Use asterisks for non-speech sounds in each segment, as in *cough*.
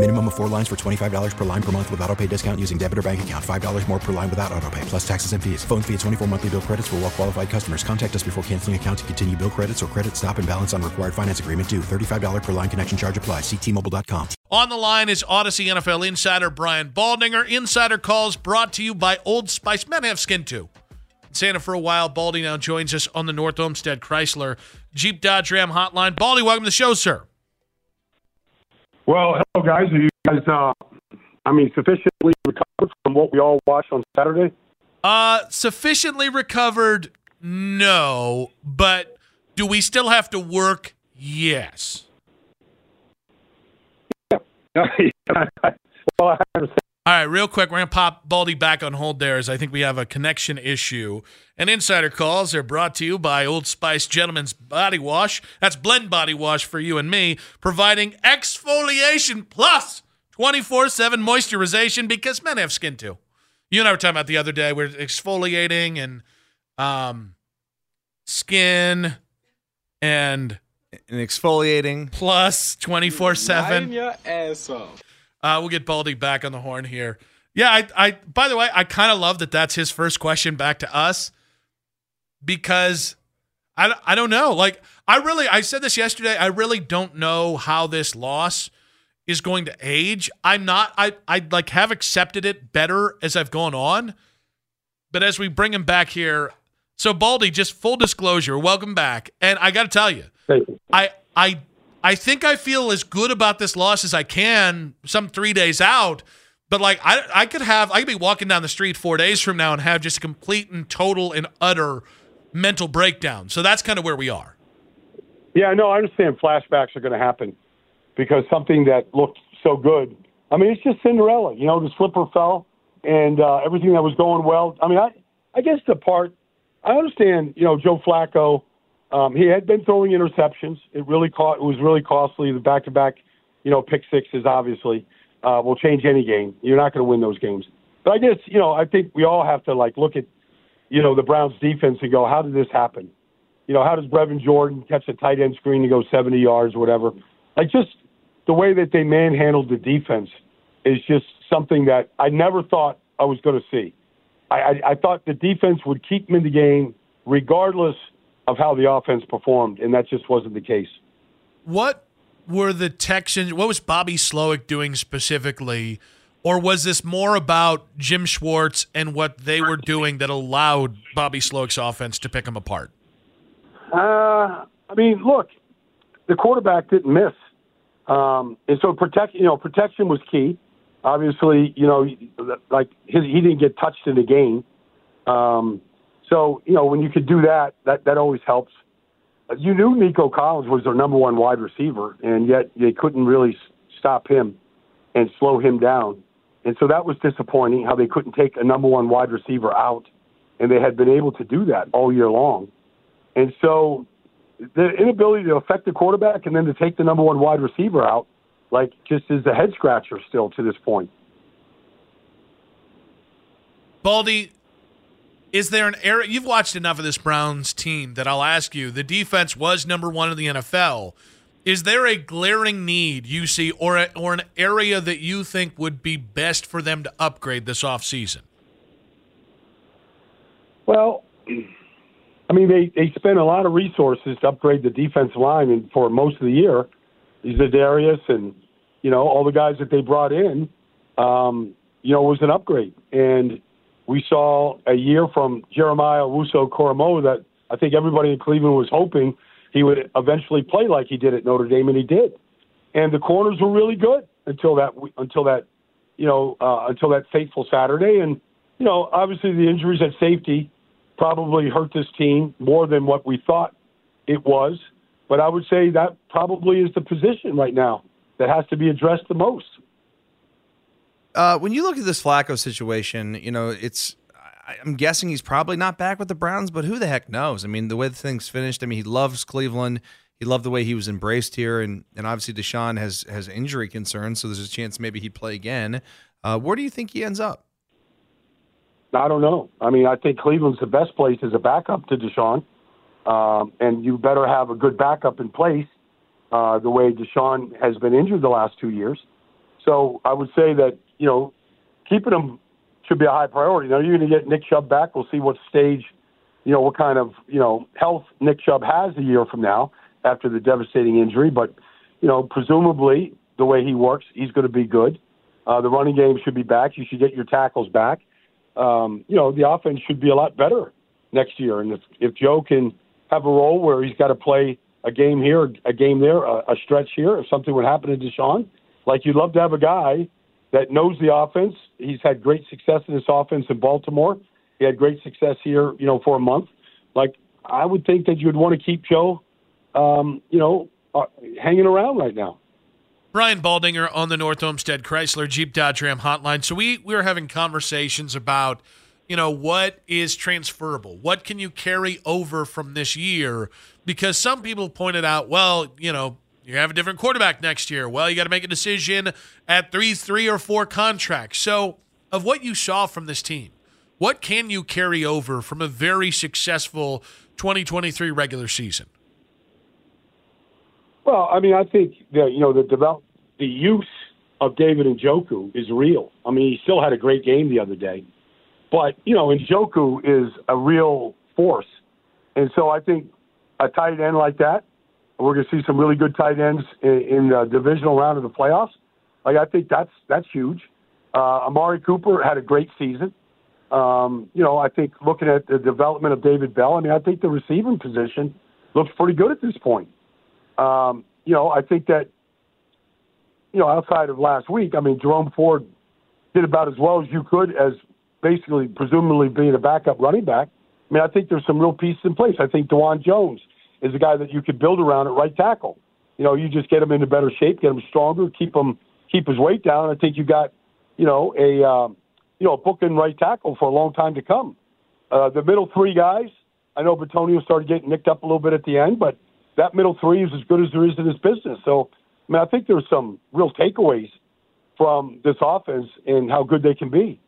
Minimum of four lines for $25 per line per month with auto pay discount using debit or bank account. $5 more per line without auto pay, plus taxes and fees. Phone fee at 24 monthly bill credits for all well qualified customers. Contact us before canceling account to continue bill credits or credit stop and balance on required finance agreement due. $35 per line connection charge applies. Ctmobile.com. On the line is Audacy NFL insider Brian Baldinger. Insider calls brought to you by Old Spice. Men have skin too. Santa for a while, Baldy now joins us on the North Olmsted Chrysler Jeep Dodge Ram hotline. Baldy, welcome to the show, sir. Well, hello, guys. Are you guys, uh, I mean, sufficiently recovered from what we all watched on Saturday? Uh, sufficiently recovered? No, but do we still have to work? Yes. *laughs* *laughs* well, I understand. All right, real quick, we're gonna pop Baldy back on hold there, as I think we have a connection issue. And insider calls are brought to you by Old Spice Gentleman's Body Wash. That's blend body wash for you and me, providing exfoliation plus 24/7 moisturization because men have skin too. You and I were talking about the other day. We're exfoliating and um, skin and and exfoliating plus 24 7 your ass off. Uh, we'll get baldy back on the horn here. Yeah i, I by the way i kind of love that that's his first question back to us because I, I don't know like i really i said this yesterday i really don't know how this loss is going to age. I'm not i i like have accepted it better as i've gone on but as we bring him back here so baldy just full disclosure welcome back. And i gotta tell you you. I I I think I feel as good about this loss as I can some three days out. But like I I could have I could be walking down the street four days from now and have just complete and total and utter mental breakdown. So that's kind of where we are. Yeah, no, I understand flashbacks are going to happen because something that looked so good. I mean, it's just Cinderella. You know, the slipper fell and uh, everything that was going well. I mean, I, I guess the part, I understand, you know, Joe Flacco, um, he had been throwing interceptions. It really caught, it was really costly. The back to back, you know, pick sixes obviously uh, will change any game. You're not going to win those games. But I guess, you know, I think we all have to like look at, you know, the Browns defense and go, how did this happen? You know, how does Brevin Jordan catch a tight end screen to go 70 yards or whatever? Like just the way that they manhandled the defense is just something that I never thought I was going to see. I, I, I thought the defense would keep them in the game regardless of how the offense performed, and that just wasn't the case. What were the Texans? What was Bobby Slowik doing specifically, or was this more about Jim Schwartz and what they were doing that allowed Bobby Slowik's offense to pick them apart? Uh, I mean, look, the quarterback didn't miss, um, and so protect. You know, protection was key. Obviously, you know, like his, he didn't get touched in the game. Um, so you know, when you could do that, that that always helps. You knew Nico Collins was their number one wide receiver, and yet they couldn't really stop him and slow him down. And so that was disappointing how they couldn't take a number one wide receiver out, and they had been able to do that all year long. And so the inability to affect the quarterback and then to take the number one wide receiver out, like, just is a head scratcher still to this point. Baldy, is there an area you've watched enough of this Browns team that I'll ask you? The defense was number one in the NFL. Is there a glaring need you see, or a, or an area that you think would be best for them to upgrade this offseason? Well, I mean, they, they spent a lot of resources to upgrade the defensive line, and for most of the year, Za'Darius and you know all the guys that they brought in, um, you know, was an upgrade. And we saw a year from Jeremiah Owusu-Koramoah that I think everybody in Cleveland was hoping he would eventually play like he did at Notre Dame, and he did. and the corners were really good until that until that you know uh, until that fateful Saturday. And you know, obviously the injuries at safety probably hurt this team more than what we thought it was. But I would say that probably is the position right now that has to be addressed the most. Uh, when you look at this Flacco situation, you know it's. I'm guessing he's probably not back with the Browns, but who the heck knows? I mean, the way things finished. I mean, he loves Cleveland. He loved the way he was embraced here, and and obviously Deshaun has has injury concerns, so there's a chance maybe he'd play again. Uh, where do you think he ends up? I don't know. I mean, I think Cleveland's the best place as a backup to Deshaun, um, and you better have a good backup in place. Uh, the way Deshaun has been injured the last two years, so I would say that you know keeping him should be a high priority. Now you're going to get Nick Chubb back. We'll see what stage, you know, what kind of you know health Nick Chubb has a year from now after the devastating injury. But you know, presumably the way he works, he's going to be good. Uh, the running game should be back. You should get your tackles back um, you know, the offense should be a lot better next year. And if, if Joe can have a role where he's got to play a game here, a game there, a, a stretch here, if something would happen to Deshaun, like you'd love to have a guy that knows the offense. He's had great success in this offense in Baltimore. He had great success here, you know, for a month. Like I would think that you'd want to keep Joe, um, you know, uh, hanging around right now. Brian Baldinger on the North Olmsted Chrysler Jeep Dodge Ram hotline. So we we were having conversations about, you know, what is transferable? What can you carry over from this year? Because some people pointed out, well, you know, you have a different quarterback next year. Well, you got to make a decision at three, three or four contracts. So, of what you saw from this team, what can you carry over from a very successful 2023 regular season? Well, I mean, I think that you know the develop the use of David Njoku is real. I mean, he still had a great game the other day, but you know, and Njoku is a real force, and so I think a tight end like that, we're going to see some really good tight ends in, in the divisional round of the playoffs. Like I think that's that's huge. Uh, Amari Cooper had a great season. Um, you know, I think looking at the development of David Bell, I mean, I think the receiving position looks pretty good at this point. Um, you know, I think that, you know, outside of last week, I mean, Jerome Ford did about as well as you could as basically, presumably being a backup running back. I mean, I think there's some real pieces in place. I think Dawand Jones is a guy that you could build around at right tackle. You know, you just get him into better shape, get him stronger, keep him keep his weight down. I think you got, you know, a um, you know a bookend right tackle for a long time to come. Uh, the middle three guys, I know Bitonio started getting nicked up a little bit at the end, but that middle three is as good as there is in this business. So, I mean, I think there's some real takeaways from this offense and how good they can be.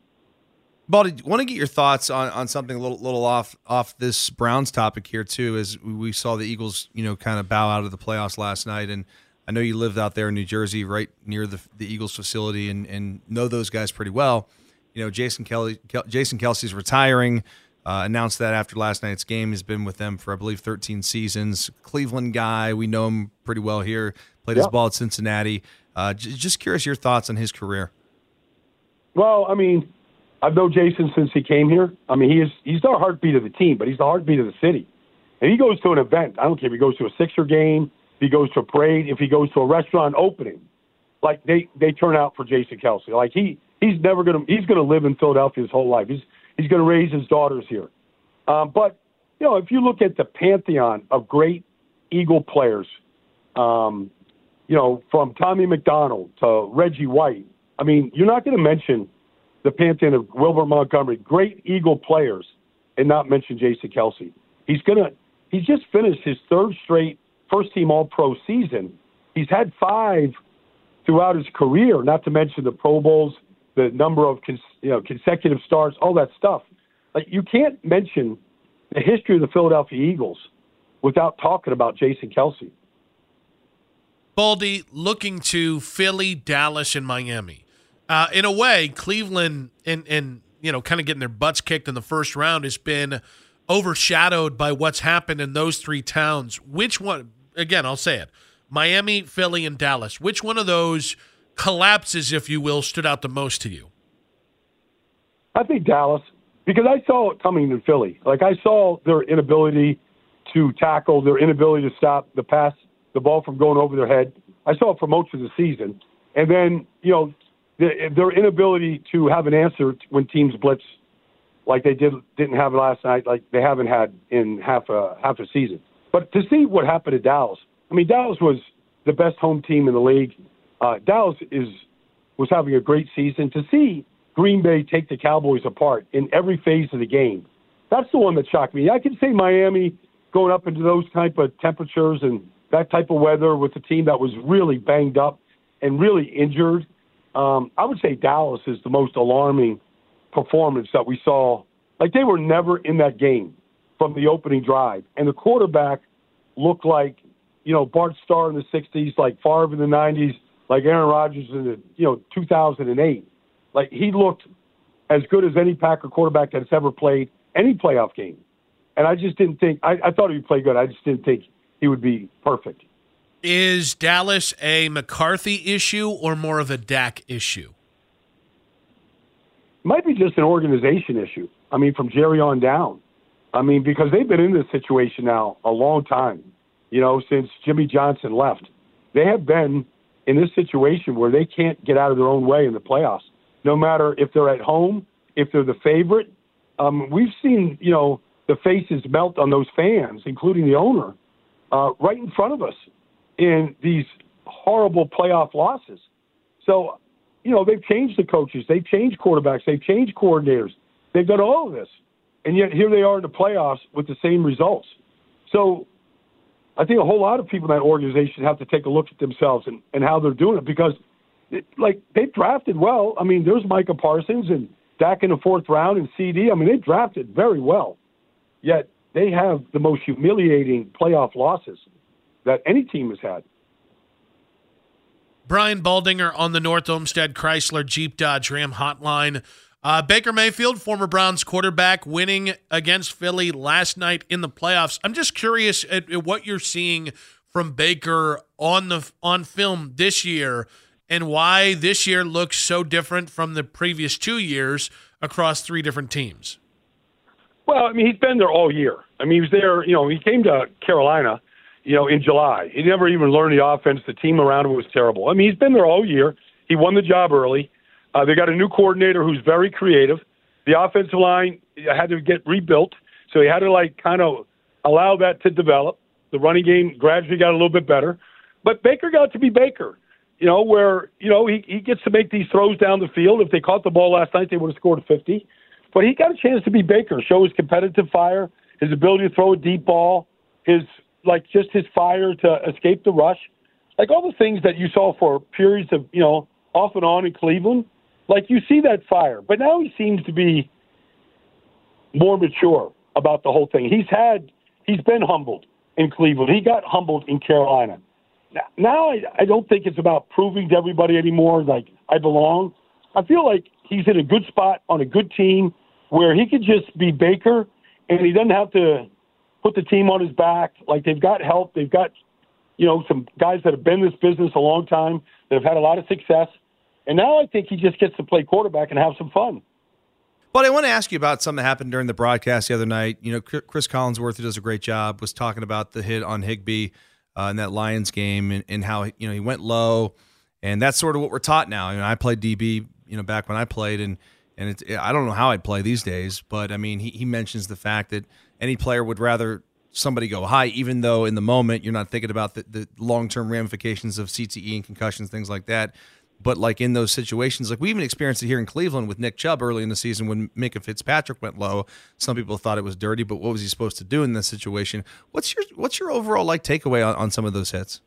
Baldy, want to get your thoughts on, on something a little little off off this Browns topic here too, as we saw the Eagles, you know, kind of bow out of the playoffs last night, and I know you lived out there in New Jersey, right near the the Eagles facility, and and know those guys pretty well. You know, Jason Kelce, Jason Kelce's retiring. Uh, announced that after last night's game. He's been with them for, I believe, 13 seasons. Cleveland guy. We know him pretty well here. Played his ball at Cincinnati. Uh, j- just curious your thoughts on his career. Well, I mean, I've known Jason since he came here. I mean, he is he's the heartbeat of the team, but he's the heartbeat of the city. And he goes to an event. I don't care if he goes to a Sixer game, if he goes to a parade, if he goes to a restaurant opening. Like they they turn out for Jason Kelce. Like he he's never gonna he's gonna live in Philadelphia his whole life. He's He's to raise his daughters here. Um, but, you know, if you look at the pantheon of great Eagle players, um, you know, from Tommy McDonald to Reggie White, I mean, you're not going to mention the pantheon of Wilbert Montgomery, great Eagle players, and not mention Jason Kelce. He's to, he's just finished his third straight first team All Pro season. He's had five throughout his career, not to mention the Pro Bowls the number of cons- you know consecutive starts, all that stuff. Like you can't mention the history of the Philadelphia Eagles without talking about Jason Kelce. Baldy looking to Philly, Dallas, and Miami. Uh, in a way, Cleveland and and you know kind of getting their butts kicked in the first round has been overshadowed by what's happened in those three towns. Which one? Again, I'll say it: Miami, Philly, and Dallas. Which one of those? collapses, if you will, stood out the most to you? I think Dallas, because I saw it coming in Philly. Like I saw their inability to tackle, their inability to stop the pass, the ball from going over their head. I saw it for most of the season. And then, you know, their inability to have an answer when teams blitz like they did didn't have last night, like they haven't had in half a half a season. But to see what happened to Dallas, I mean, Dallas was the best home team in the league. Uh, Dallas is was having a great season. To see Green Bay take the Cowboys apart in every phase of the game, that's the one that shocked me. I can say Miami going up into those type of temperatures and that type of weather with a team that was really banged up and really injured. Um, I would say Dallas is the most alarming performance that we saw. Like they were never in that game from the opening drive, and the quarterback looked like you know Bart Starr in the '60s, like Favre in the '90s, like Aaron Rodgers in the you know 2008. Like he looked as good as any Packer quarterback that's ever played any playoff game. And I just didn't think I, I thought he'd play good. I just didn't think he would be perfect. Is Dallas a McCarthy issue or more of a Dak issue? might be just an organization issue. I mean, from Jerry on down. I mean, because they've been in this situation now a long time, you know, since Jimmy Johnson left. They have been in this situation where they can't get out of their own way in the playoffs, no matter if they're at home, if they're the favorite. Um, we've seen, you know, the faces melt on those fans, including the owner, uh, right in front of us in these horrible playoff losses. So you know, they've changed the coaches, they've changed quarterbacks, they've changed coordinators, they've done all of this, and yet here they are in the playoffs with the same results. So I think a whole lot of people in that organization have to take a look at themselves and, and how they're doing it because, it, like, they've drafted well. I mean, there's Micah Parsons and Dak in the fourth round and CeeDee. I mean, they drafted very well, yet they have the most humiliating playoff losses that any team has had. Brian Baldinger on the North Olmsted Chrysler Jeep Dodge Ram hotline. Uh, Baker Mayfield, former Browns quarterback, winning against Philly last night in the playoffs. I'm just curious at, at what you're seeing from Baker on the on film this year, and why this year looks so different from the previous two years across three different teams. Well, I mean, he's been there all year. I mean, he was there. You know, he came to Carolina you know, in July. He never even learned the offense. The team around him was terrible. I mean, he's been there all year. He won the job early. Uh, they got a new coordinator who's very creative. The offensive line had to get rebuilt, so he had to like kind of allow that to develop. The running game gradually got a little bit better, but Baker got to be Baker. You know, where you know he he gets to make these throws down the field. If they caught the ball last night, they would have scored 50. But he got a chance to be Baker, show his competitive fire, his ability to throw a deep ball, his like just his fire to escape the rush, like all the things that you saw for periods of you know off and on in Cleveland, like you see that fire. But now he seems to be more mature about the whole thing. He's had he's been humbled in Cleveland. He got humbled in Carolina. Now now I, I don't think it's about proving to everybody anymore like I belong. I feel like he's in a good spot on a good team where he could just be Baker and he doesn't have to put the team on his back. Like they've got help. They've got, you know, some guys that have been in this business a long time that have had a lot of success. And now I think he just gets to play quarterback and have some fun. But I want to ask you about something that happened during the broadcast the other night. You know, Chris Collinsworth, who does a great job, was talking about the hit on Higbee uh, in that Lions game and, and, how you know he went low, and that's sort of what we're taught now. I mean, I played DB, you know, back when I played, and and it's I don't know how I'd play these days, but I mean, he he mentions the fact that any player would rather somebody go high, even though in the moment you're not thinking about the, the long term ramifications of CTE and concussions, things like that. But like in those situations, like we even experienced it here in Cleveland with Nick Chubb early in the season when Minkah Fitzpatrick went low. Some people thought it was dirty, but what was he supposed to do in this situation? What's your what's your overall like takeaway on, on some of those hits?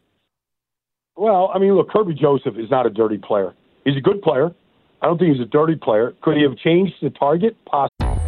Well, I mean, look, Kerby Joseph is not a dirty player. He's a good player. I don't think he's a dirty player. Could he have changed the target? Possibly.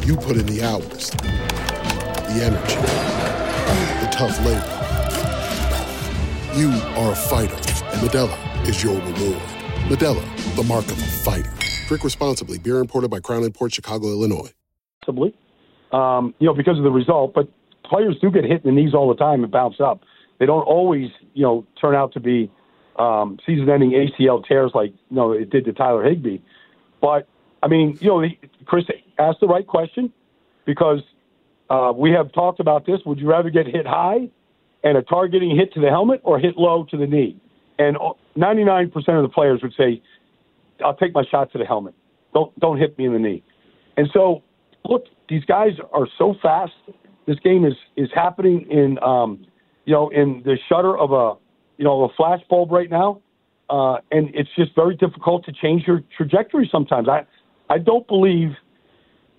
You put in the hours, the energy, the tough labor. You are a fighter, and Modelo is your reward. Modelo, the mark of a fighter. Drink responsibly. Beer imported by Crown Port Chicago, Illinois. Possibly, um, you know, because of the result. But players do get hit in the knees all the time and bounce up. They don't always, you know, turn out to be um, season-ending ACL tears like you know it did to Tyler Higbee. But I mean, you know, Chris asked the right question because uh, we have talked about this. Would you rather get hit high and a targeting hit to the helmet or hit low to the knee? And 99% of the players would say, "I'll take my shot to the helmet. Don't don't hit me in the knee." And so, look, these guys are so fast. This game is is happening in um, you know in the shutter of a you know a flash bulb right now, uh, and it's just very difficult to change your trajectory sometimes. I I don't believe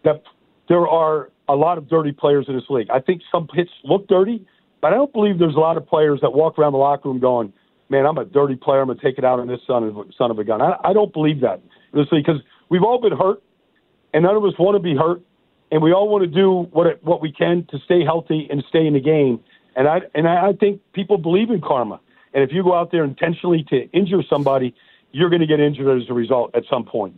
that there are a lot of dirty players in this league. I think some hits look dirty, but I don't believe there's a lot of players that walk around the locker room going, "Man, I'm a dirty player. I'm gonna take it out on this son of son of a gun." I, I don't believe that in this league because we've all been hurt, and none of us want to be hurt, and we all want to do what it, what we can to stay healthy and stay in the game. And I and I think people believe in karma. And if you go out there intentionally to injure somebody, you're going to get injured as a result at some point.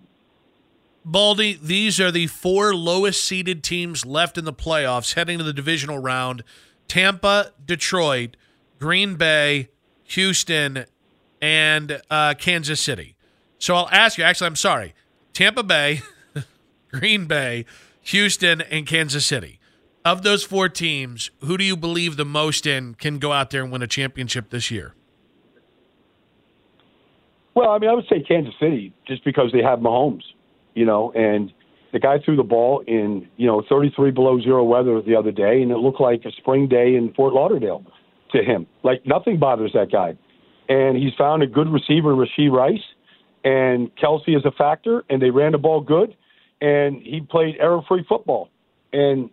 Baldy, these are the four lowest seeded teams left in the playoffs heading to the divisional round Tampa, Detroit, Green Bay, Houston, and uh, Kansas City. So I'll ask you actually, I'm sorry Tampa Bay, *laughs* Green Bay, Houston, and Kansas City. Of those four teams, who do you believe the most in can go out there and win a championship this year? Well, I mean, I would say Kansas City just because they have Mahomes you know, and the guy threw the ball in, you know, 33 below zero weather the other day, and it looked like a spring day in Fort Lauderdale to him. Like nothing bothers that guy. And he's found a good receiver, Rashee Rice, and Kelce is a factor, and they ran the ball good, and he played error-free football. And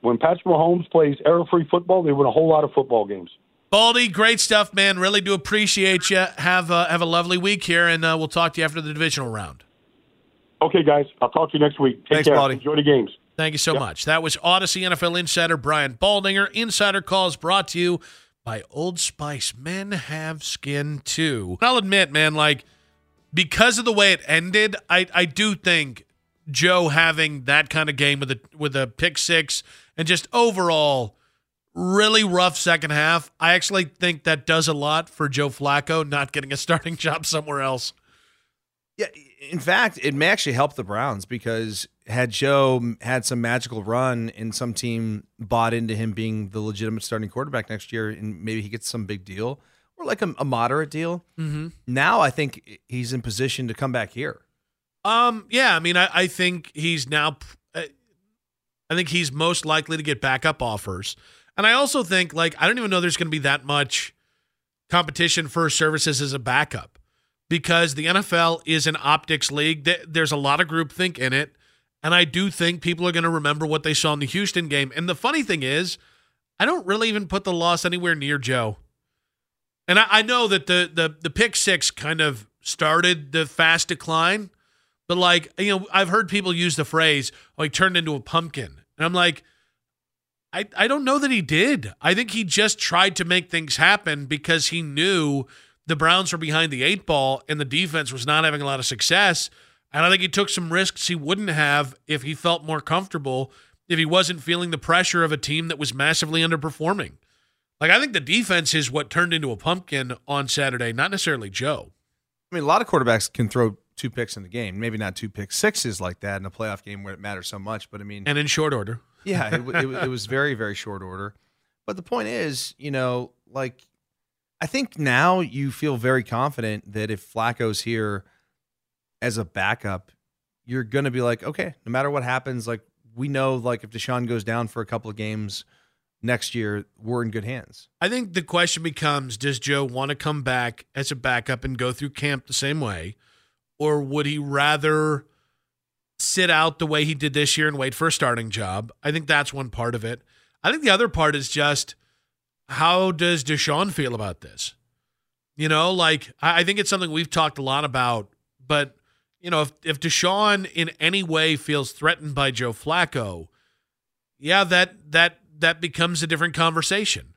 when Patrick Mahomes plays error-free football, they win a whole lot of football games. Baldy, great stuff, man. Really do appreciate you. Have a, have a lovely week here, and uh, we'll talk to you after the divisional round. Okay, guys. I'll talk to you next week. Take Thanks, care. Baldy. Enjoy the games. Thank you so Yep. much. That was Audacy NFL insider Brian Baldinger. Insider calls brought to you by Old Spice. Men have skin too. I'll admit, man, like because of the way it ended, I I do think Joe having that kind of game with a with a pick six and just overall really rough second half. I actually think that does a lot for Joe Flacco not getting a starting *laughs* job somewhere else. Yeah, in fact, it may actually help the Browns because had Joe had some magical run and some team bought into him being the legitimate starting quarterback next year, and maybe he gets some big deal or like a, a moderate deal. Mm-hmm. Now I think he's in position to come back here. Um, yeah, I mean, I, I think he's now, I I think he's most likely to get backup offers. And I also think, like, I don't even know there's going to be that much competition for services as a backup because the NFL is an optics league. There's a lot of groupthink in it. And I do think people are going to remember what they saw in the Houston game. And the funny thing is, I don't really even put the loss anywhere near Joe. And I, I know that the, the the pick six kind of started the fast decline, but like you know, I've heard people use the phrase oh, like turned into a pumpkin, and I'm like, I I don't know that he did. I think he just tried to make things happen because he knew the Browns were behind the eight ball and the defense was not having a lot of success. And I think he took some risks he wouldn't have if he felt more comfortable, if he wasn't feeling the pressure of a team that was massively underperforming. Like, I think the defense is what turned into a pumpkin on Saturday, not necessarily Joe. I mean, a lot of quarterbacks can throw two picks in the game. Maybe not two pick sixes like that in a playoff game where it matters so much. But I mean, and in short order. yeah, it, *laughs* it, it was very very short order. But the point is, you know, like I think now you feel very confident that if Flacco's here as a backup, you're going to be like, okay, no matter what happens, like we know, like if Deshaun goes down for a couple of games next year, we're in good hands. I think the question becomes Does Joe want to come back as a backup and go through camp the same way? Or would he rather sit out the way he did this year and wait for a starting job? I think that's one part of it. I think the other part is just how does Deshaun feel about this? You know, like I think it's something we've talked a lot about, but you know, if if Deshaun in any way feels threatened by Joe Flacco, yeah, that that that becomes a different conversation.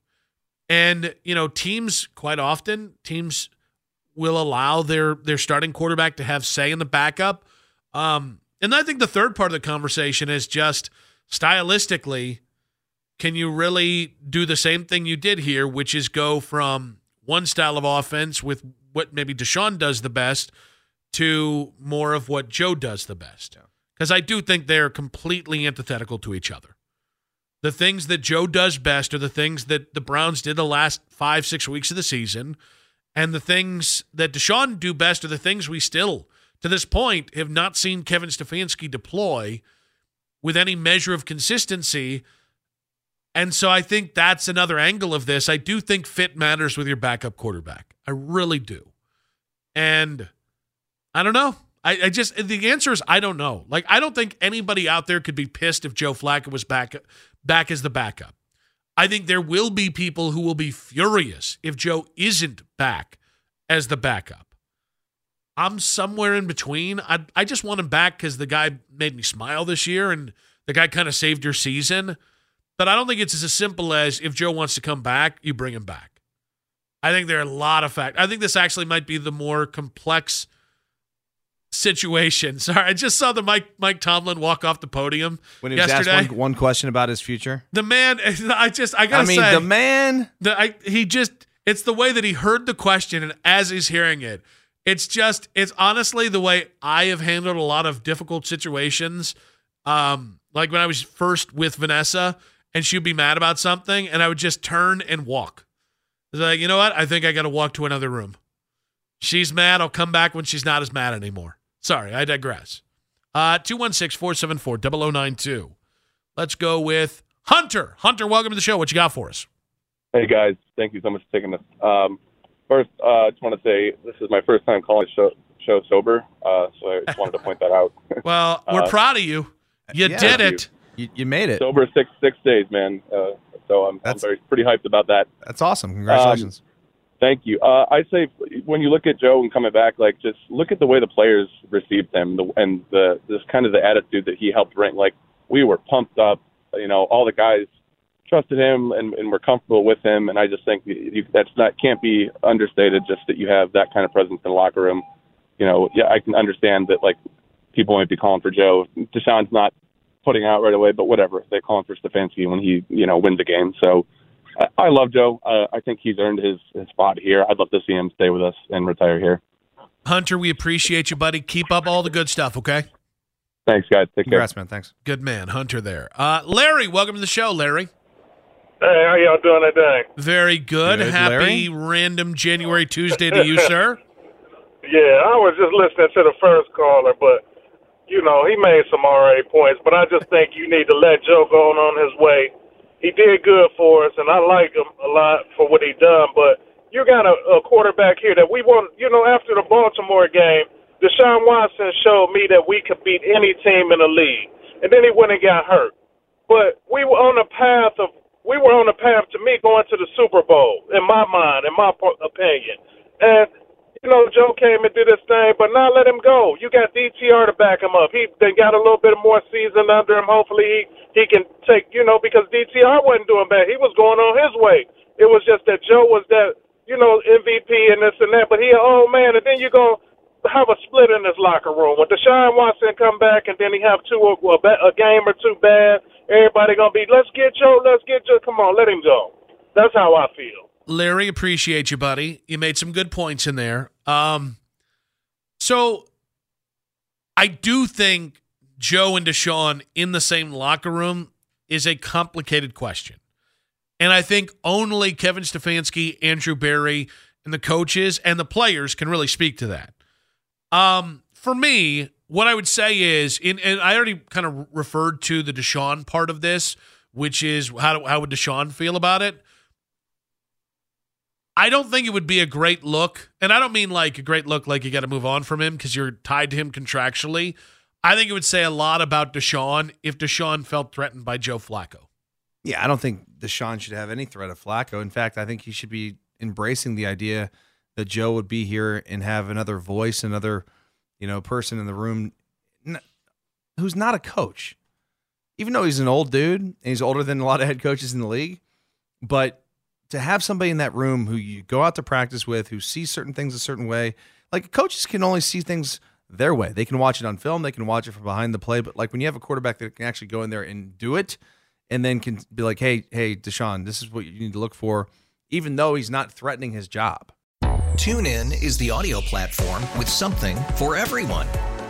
And you know, teams quite often teams will allow their their starting quarterback to have say in the backup. Um, and I think the third part of the conversation is just stylistically, can you really do the same thing you did here, which is go from one style of offense with what maybe Deshaun does the best to more of what Joe does the best. Because I do think they're completely antithetical to each other. The things that Joe does best are the things that the Browns did the last five, six weeks of the season. And the things that Deshaun do best are the things we still, to this point, have not seen Kevin Stefanski deploy with any measure of consistency. And so I think that's another angle of this. I do think fit matters with your backup quarterback. I really do. And I don't know. I, I, just the answer is I don't know. Like I don't think anybody out there could be pissed if Joe Flacco was back back as the backup. I think there will be people who will be furious if Joe isn't back as the backup. I'm somewhere in between. I I just want him back because the guy made me smile this year and the guy kind of saved your season. But I don't think it's as simple as if Joe wants to come back, you bring him back. I think there are a lot of factors. I think this actually might be the more complex situation. *laughs* Sorry, I just saw the Mike Mike Tomlin walk off the podium when he was yesterday. asked one, one, question about his future. The man, *laughs* I just I gotta I mean, say, the man, the, I, he just it's the way that he heard the question and as he's hearing it, it's just it's honestly the way I have handled a lot of difficult situations. Um, like when I was first with Vanessa and she'd be mad about something, and I would just turn and walk. It's like, you know what? I think I got to walk to another room. She's mad. I'll come back when she's not as mad anymore. Sorry, I digress. Uh 216-474-0092. Let's go with Hunter. Hunter, welcome to the show. What you got for us? Hey guys, thank you so much for taking this. Um, first, uh, I just want to say this is my first time calling the show, show sober, uh, so I just wanted to point that out. Well, we're Uh, proud of you. You Yeah. did Thank it. You, you made it. Sober six six days, man. Uh, so I'm, I'm very pretty hyped about that. That's awesome. Congratulations. Thank you. Uh, I say when you look at Joe and coming back, like just look at the way the players received him, the, and the this kind of the attitude that he helped bring. Like we were pumped up, you know, all the guys trusted him and, and were comfortable with him. And I just think you, that's not can't be understated. Just that you have that kind of presence in the locker room. You know, yeah, I can understand that like people might be calling for Joe. Deshaun's not putting out right away, but whatever. They call him for Stefanski when he you know wins the game. So. I- I love Joe. Uh, I think he's earned his, his spot here. I'd love to see him stay with us and retire here. Hunter, we appreciate you, buddy. Keep up all the good stuff, okay? Thanks, guys. Take Congrats, care. man. Thanks. Good man, Hunter there. Uh, Larry, welcome to the show, Larry. Hey, how y'all doing today? Very good. Good, Happy random January Tuesday to you, *laughs* sir. Yeah, I was just listening to the first caller, but you know he made some already points. But I just think you need to let Joe go on on his way. He did good for us, and I like him a lot for what he done. But you got a, a quarterback here that we want. You know, after the Baltimore game, Deshaun Watson showed me that we could beat any team in the league, and then he went and got hurt. But we were on the path of we were on the path to me going to the Super Bowl in my mind, in my opinion. And you know, Joe came and did his thing, but now let him go. You got DTR to back him up. He they got a little bit more season under him. Hopefully he he can take you know because DTR wasn't doing bad. He was going on his way. It was just that Joe was that you know MVP and this and that. But he oh man, and then you go have a split in his locker room. When Deshaun Watson come back and then he have two a, a game or two bad, everybody gonna be let's get Joe, let's get Joe. Come on, let him go. That's how I feel. Larry, appreciate you, buddy. You made some good points in there. Um, so I do think Joe and Deshaun in the same locker room is a complicated question. And I think only Kevin Stefanski, Andrew Berry, and the coaches and the players can really speak to that. Um, for me, what I would say is, in, and I already kind of referred to the Deshaun part of this, which is how, how would Deshaun feel about it? I don't think it would be a great look. And I don't mean like a great look like you got to move on from him because you're tied to him contractually. I think it would say a lot about Deshaun if Deshaun felt threatened by Joe Flacco. Yeah, I don't think Deshaun should have any threat of Flacco. In fact, I think he should be embracing the idea that Joe would be here and have another voice, another, you know, person in the room who's not a coach. Even though he's an old dude and he's older than a lot of head coaches in the league, but to have somebody in that room who you go out to practice with, who sees certain things a certain way, like coaches can only see things their way. They can watch it on film, they can watch it from behind the play, but like when you have a quarterback that can actually go in there and do it, and then can be like, "Hey, hey, Deshaun, this is what you need to look for," even though he's not threatening his job. TuneIn is the audio platform with something for everyone.